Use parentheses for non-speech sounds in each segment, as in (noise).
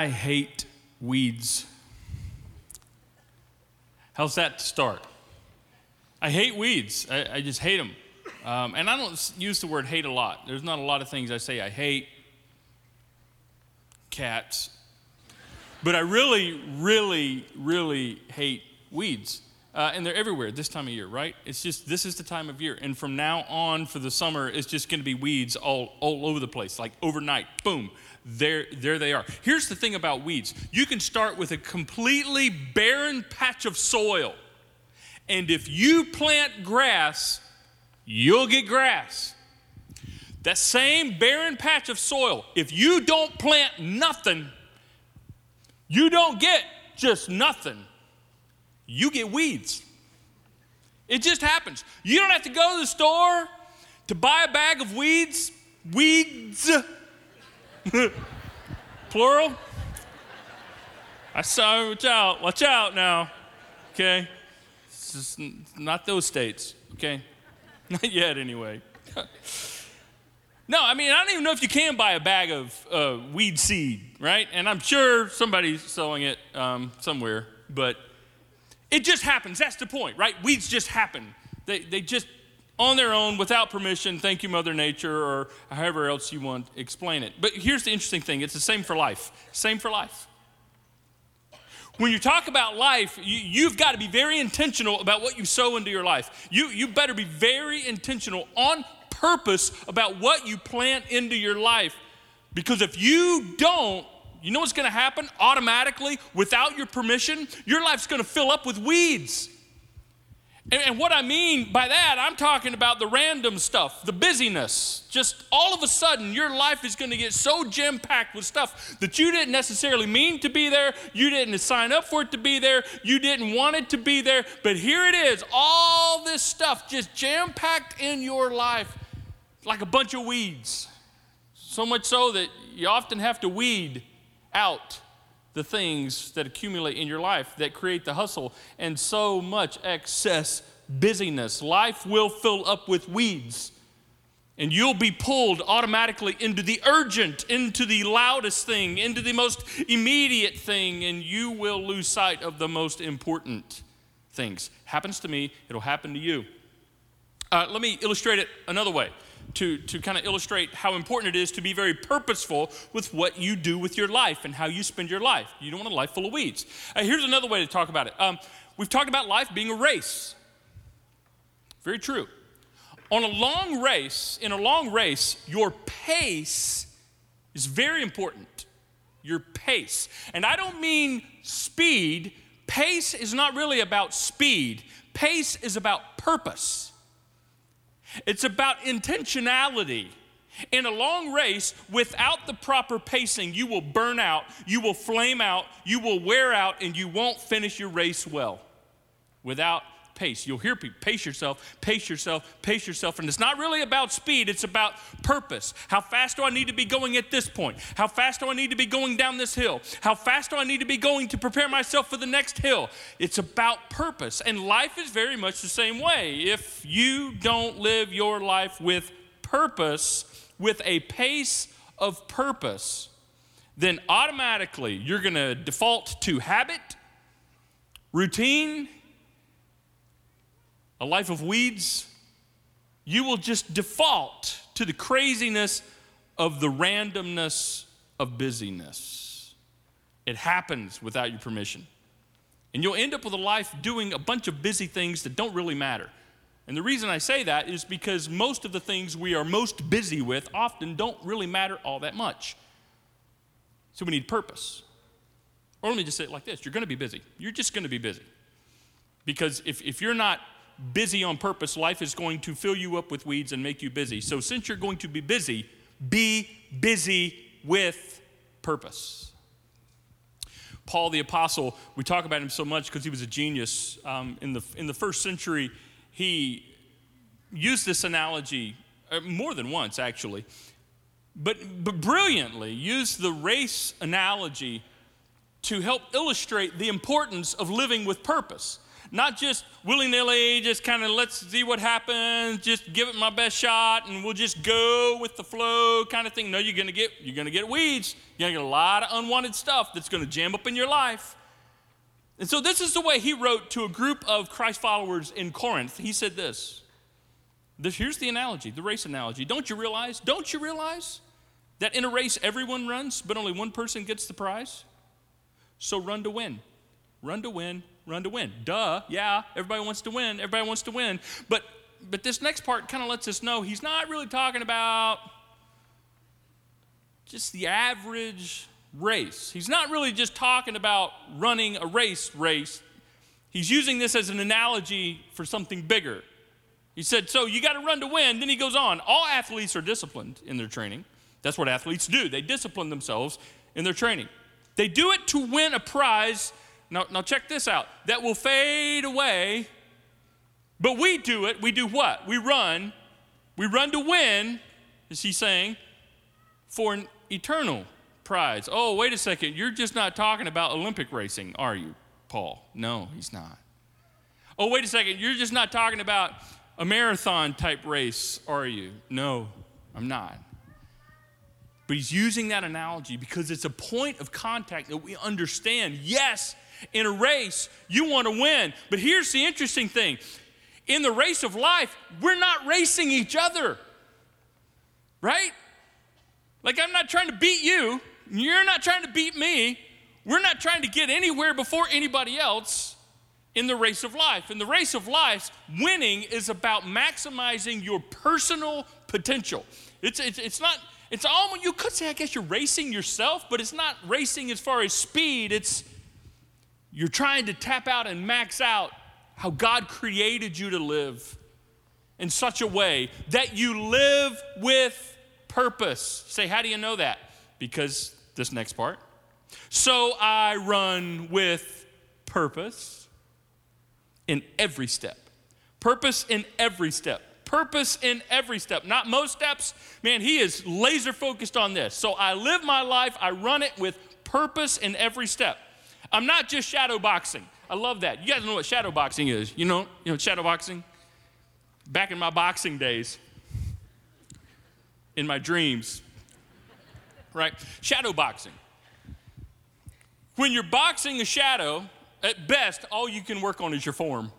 I hate weeds. How's that to start? I hate weeds. I, I just hate them. Um, and I don't use the word hate a lot. There's not a lot of things I say I hate. Cats. But I really, really, really hate weeds. Uh, and they're everywhere this time of year, right? It's just, this is the time of year. And from now on for the summer, it's just going to be weeds all, all over the place, like overnight. Boom. There, there they are. Here's the thing about weeds you can start with a completely barren patch of soil. And if you plant grass, you'll get grass. That same barren patch of soil, if you don't plant nothing, you don't get just nothing you get weeds. It just happens. You don't have to go to the store to buy a bag of weeds. Weeds. (laughs) Plural. I saw, watch out, watch out now. Okay? It's just not those states, okay? (laughs) Not yet, anyway. (laughs) no, I mean, I don't even know if you can buy a bag of uh, weed seed, right? And I'm sure somebody's selling it um, somewhere, but it just happens. That's the point, right? Weeds just happen. They, they just, on their own, without permission, thank you, Mother Nature, or however else you want to explain it. But here's the interesting thing it's the same for life. Same for life. When you talk about life, you, have got to be very intentional about what you sow into your life. You, you better be very intentional on purpose about what you plant into your life. Because if you don't, you know what's going to happen automatically without your permission? Your life's going to fill up with weeds. And, and, what I mean by that, I'm talking about the random stuff, the busyness. Just all of a sudden, your life is going to get so jam packed with stuff that you didn't necessarily mean to be there. You didn't sign up for it to be there. You didn't want it to be there. But here it is all this stuff just jam packed in your life like a bunch of weeds. So much so that you often have to weed out the things that accumulate in your life that create the hustle and so much excess busyness. Life will fill up with weeds. And you'll be pulled automatically into the urgent, into the loudest thing, into the most immediate thing, and you will lose sight of the most important things. Happens to me, it'll happen to you. Uh, let me illustrate it another way to, to kind of illustrate how important it is to be very purposeful with what you do with your life and how you spend your life. You don't want a life full of weeds. Uh, here's another way to talk about it. Um, we've talked about life being a race. Very true. On a long race, in a long race, your pace is very important. Your pace. And I don't mean speed. Pace is not really about speed, pace is about purpose. It's about intentionality. In a long race, without the proper pacing, you will burn out, you will flame out, you will wear out, and you won't finish your race well without pace. You'll hear people pace yourself, pace yourself, pace yourself. And it's not really about speed, it's about purpose. How fast do I need to be going at this point? How fast do I need to be going down this hill? How fast do I need to be going to prepare myself for the next hill? It's about purpose. And life is very much the same way. If you don't live your life with purpose, with a pace of purpose, then automatically you're going to default to habit, routine, a life of weeds, you will just default to the craziness of the randomness of busyness. It happens without your permission. And you'll end up with a life doing a bunch of busy things that don't really matter. And the reason I say that is because most of the things we are most busy with often don't really matter all that much. So we need purpose. Or let me just say it like this you're going to be busy. You're just going to be busy. Because if, if you're not busy on purpose, life is going to fill you up with weeds and make you busy. So, since you're going to be busy, be busy with purpose. Paul the Apostle, we talk about him so much because he was a genius. Um, in, the, in the first century, he used this analogy uh, more than once, actually, but, but brilliantly used the race analogy to help illustrate the importance of living with purpose. Not just willy nilly, just kind of let's see what happens, just give it my best shot, and we'll just go with the flow kind of thing. No, you're gonna get you're gonna get weeds. You're gonna get a lot of unwanted stuff that's gonna jam up in your life. And so this is the way he wrote to a group of Christ followers in Corinth. He said this. this here's the analogy, the race analogy. Don't you realize? Don't you realize that in a race everyone runs, but only one person gets the prize? So run to win. Run to win, run to win. Duh, yeah, everybody wants to win, everybody wants to win. But but this next part kind of lets us know he's not really talking about just the average race. He's not really just talking about running a race race. He's using this as an analogy for something bigger. He said, So you got to run to win. Then he goes on. All athletes are disciplined in their training. That's what athletes do. They discipline themselves in their training. They do it to win a prize now, now check this out that will fade away, but we do it. We do what? We run. We run to win, is he saying, for an eternal prize. Oh, wait a second. You're just not talking about Olympic racing, are you, Paul? No, he's not. Oh, wait a second. You're just not talking about a marathon type race, are you? No, I'm not. But he's using that analogy because it's a point of contact that we understand. Yes, in a race, you want to win. But here's the interesting thing in the race of life, we're not racing each other, right? Like, I'm not trying to beat you, you're not trying to beat me. We're not trying to get anywhere before anybody else in the race of life. In the race of life, winning is about maximizing your personal potential. It's, it's, it's not, it's almost, you could say, I guess you're racing yourself, but it's not racing as far as speed, it's you're trying to tap out and max out how God created you to live in such a way that you live with purpose. Say, how do you know that? Because this next part. So I run with purpose in every step. Purpose in every step. Purpose in every step. Not most steps. Man, he is laser focused on this. So I live my life, I run it with purpose in every step. I'm not just shadow boxing. I love that. You guys know what shadow boxing is. You know, you know shadow boxing? Back in my boxing days, in my dreams, right? Shadow boxing. When you're boxing a shadow, at best, all you can work on is your form.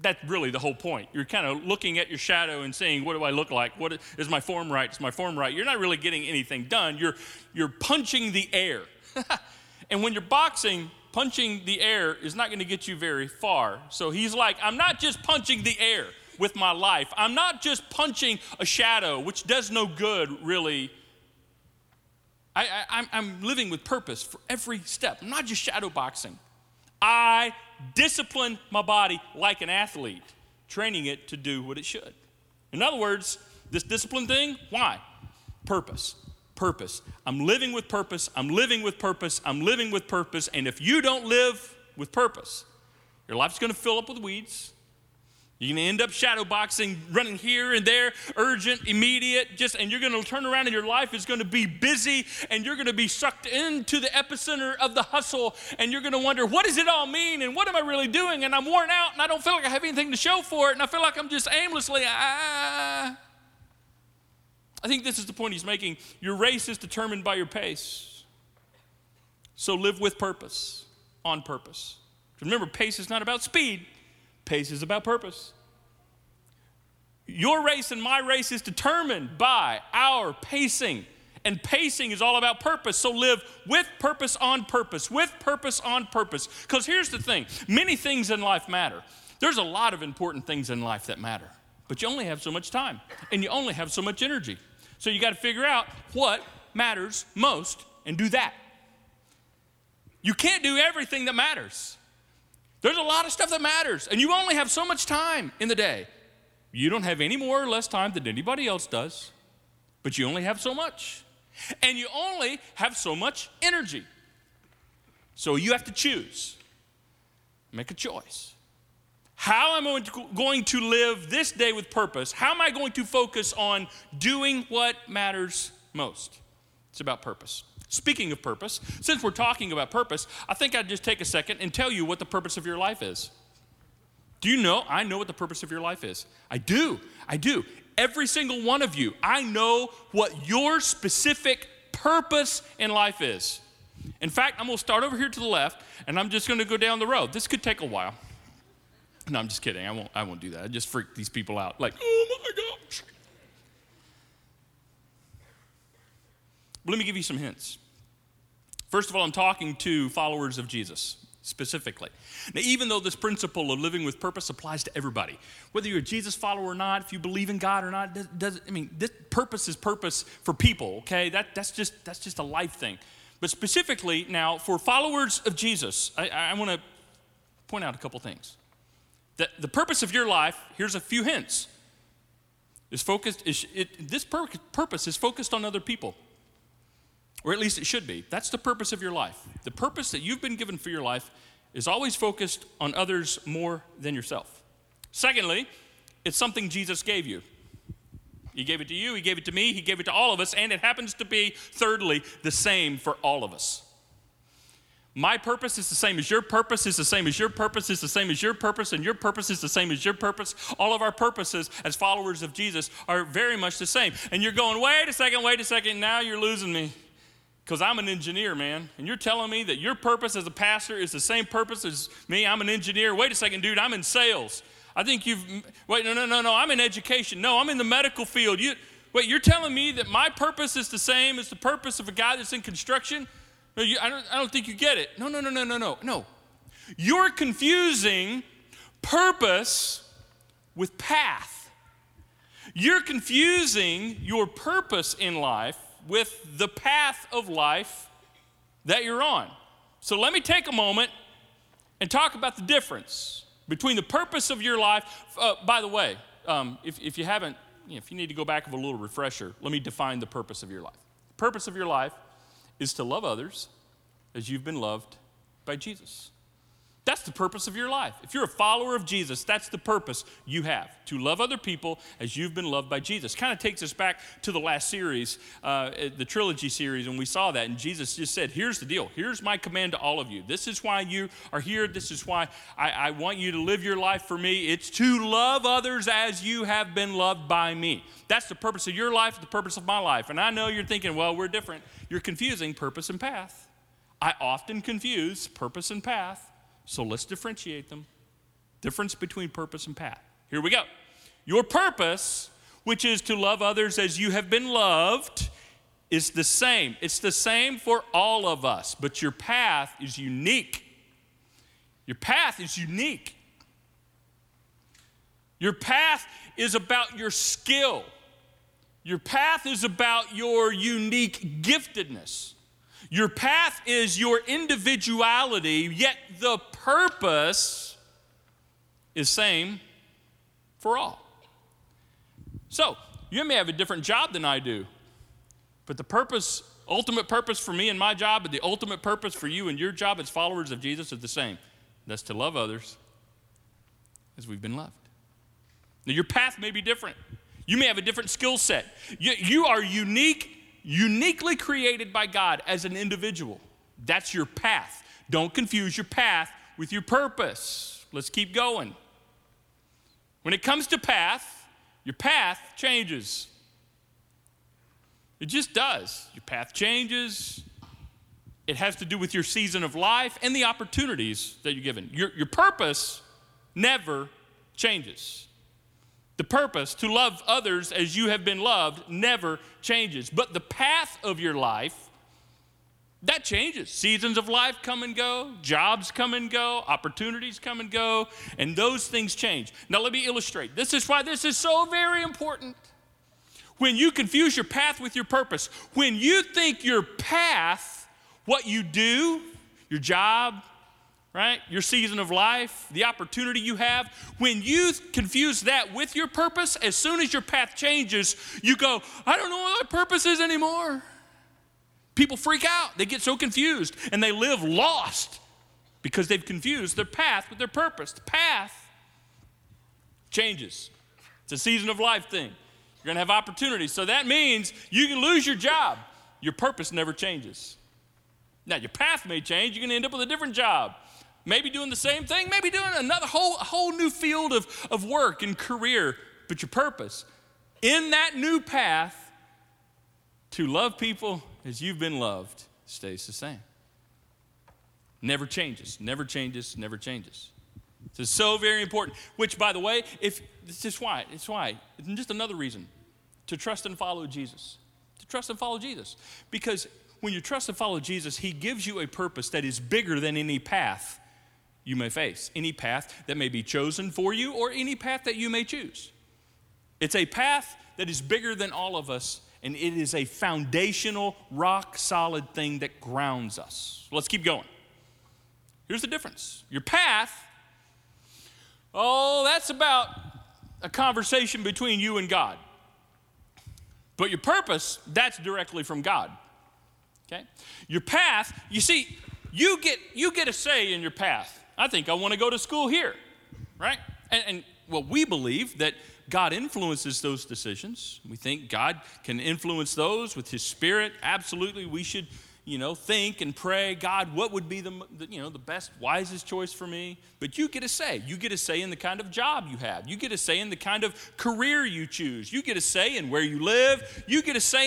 That's really the whole point. You're kind of looking at your shadow and saying, What do I look like? What is, is my form right? Is my form right? You're not really getting anything done. You're, you're punching the air. (laughs) and when you're boxing, punching the air is not going to get you very far. So he's like, I'm not just punching the air with my life, I'm not just punching a shadow, which does no good, really. I, am living with purpose for every step. I'm not just shadow boxing. I discipline my body like an athlete, training it to do what it should. In other words, this discipline thing, why? Purpose purpose. I'm living with purpose. I'm living with purpose. I'm living with purpose. And if you don't live with purpose, your life's going to fill up with weeds. You're going to end up shadow boxing, running here and there, urgent, immediate, just, and you're going to turn around and your life is going to be busy and you're going to be sucked into the epicenter of the hustle and you're going to wonder, what does it all mean and what am I really doing? And I'm worn out and I don't feel like I have anything to show for it and I feel like I'm just aimlessly, ah. I think this is the point he's making. Your race is determined by your pace. So live with purpose, on purpose. Remember, pace is not about speed, pace is about purpose. Your race and my race is determined by our pacing. And pacing is all about purpose. So live with purpose on purpose, with purpose on purpose. Because here's the thing many things in life matter. There's a lot of important things in life that matter, but you only have so much time and you only have so much energy. So you got to figure out what matters most and do that. You can't do everything that matters. There's a lot of stuff that matters, and you only have so much time in the day. You don't have any more or less time than anybody else does, but you only have so much. And you only have so much energy. So you have to choose. Make a choice. How am I going to live this day with purpose? How am I going to focus on doing what matters most? It's about purpose. Speaking of purpose, since we're talking about purpose, I think I'd just take a second and tell you what the purpose of your life is. Do you know? I know what the purpose of your life is. I do. I do. Every single one of you, I know what your specific purpose in life is. In fact, I'm going to start over here to the left, and I'm just going to go down the road. This could take a while. No, I'm just kidding. I won't, I won't do that. I just freak these people out. Like, oh my gosh. But let me give you some hints. First of all, I'm talking to followers of Jesus specifically. Now, even though this principle of living with purpose applies to everybody, whether you're a Jesus follower or not, if you believe in God or not, does, does I mean, this purpose is purpose for people. Okay, that, that's just that's just a life thing. But specifically now, for followers of Jesus, I, I want to point out a couple things. The purpose of your life, here's a few hints, is focused, is, it, this pur- purpose is focused on other people. Or at least it should be. That's the purpose of your life. The purpose that you've been given for your life is always focused on others more than yourself. Secondly, it's something Jesus gave you. He gave it to you, He gave it to me, He gave it to all of us, and it happens to be, thirdly, the same for all of us. My purpose is the same as your purpose, is the same as your purpose, is the same as your purpose, and your purpose is the same as your purpose. All of our purposes as followers of Jesus are very much the same. And you're going, wait a second, wait a second, now you're losing me. Because I'm an engineer, man. And you're telling me that your purpose as a pastor is the same purpose as me. I'm an engineer. Wait a second, dude, I'm in sales. I think you've, wait, no, no, no, no, I'm in education. No, I'm in the medical field. You, wait, you're telling me that my purpose is the same as the purpose of a guy that's in construction? No, you, I, don't, I don't think you get it. No, no, no, no, no, no, no. You're confusing purpose with path. You're confusing your purpose in life with the path of life that you're on. So let me take a moment and talk about the difference between the purpose of your life. Uh, by the way, um, if, if you haven't, you know, if you need to go back of a little refresher, let me define the purpose of your life. The purpose of your life is to love others as you've been loved by Jesus. That's the purpose of your life. If you're a follower of Jesus, that's the purpose you have to love other people as you've been loved by Jesus. Kind of takes us back to the last series, uh, the trilogy series, and we saw that. And Jesus just said, Here's the deal. Here's my command to all of you. This is why you are here. This is why I, I want you to live your life for me. It's to love others as you have been loved by me. That's the purpose of your life, the purpose of my life. And I know you're thinking, Well, we're different. You're confusing purpose and path. I often confuse purpose and path. So let's differentiate them. Difference between purpose and path. Here we go. Your purpose, which is to love others as you have been loved, is the same. It's the same for all of us, but your path is unique. Your path is unique. Your path is about your skill. Your path is about your unique giftedness. Your path is your individuality, yet the purpose is same for all. So, you may have a different job than I do, but the purpose, ultimate purpose for me and my job, and the ultimate purpose for you and your job as followers of Jesus is the same. That's to love others as we've been loved. Now, your path may be different. You may have a different skill set. You, you are unique uniquely created by God as an individual. That's your path. Don't confuse your path with your purpose. Let's keep going. When it comes to path, your path changes. It just does. Your path changes. It has to do with your season of life and the opportunities that you're given. Your, your purpose never changes. The purpose to love others as you have been loved never changes. But the path of your life, that changes. Seasons of life come and go, jobs come and go, opportunities come and go, and those things change. Now, let me illustrate. This is why this is so very important. When you confuse your path with your purpose, when you think your path, what you do, your job, right? Your season of life, the opportunity you have. When you confuse that with your purpose, as soon as your path changes, you go, I don't know what my purpose is anymore. People freak out. They get so confused and they live lost because they've confused their path with their purpose. The path changes. It's a season of life thing. You're going to have opportunities. So that means you can lose your job. Your purpose never changes. Now, your path may change. You're going to end up with a different job maybe doing the same thing, maybe doing another whole, whole new field of, of work and career, but your purpose in that new path to love people as you've been loved stays the same. Never changes, never changes, never changes. This is so very important. Which, by the way, if this is why, it's why, it's just another reason to trust and follow Jesus. To trust and follow Jesus. Because when you trust and follow Jesus, He gives you a purpose that is bigger than any path you may face, any path that may be chosen for you, or any path that you may choose. It's a path that is bigger than all of us, and it is a foundational, rock solid thing that grounds us. Let's keep going. Here's the difference your path, oh, that's about a conversation between you and God. But your purpose, that's directly from God. Okay? Your path, you see, you get you get a say in your path. I think I want to go to school here, right? And, and well, we believe that God influences those decisions. We think God can influence those with His Spirit. Absolutely, we should you know, think and pray, God, what would be the, you know, the best, wisest choice for me? But you get a say. You get a say in the kind of job you have. You get a say in the kind of career you choose. You get a say in where you live. You get a say in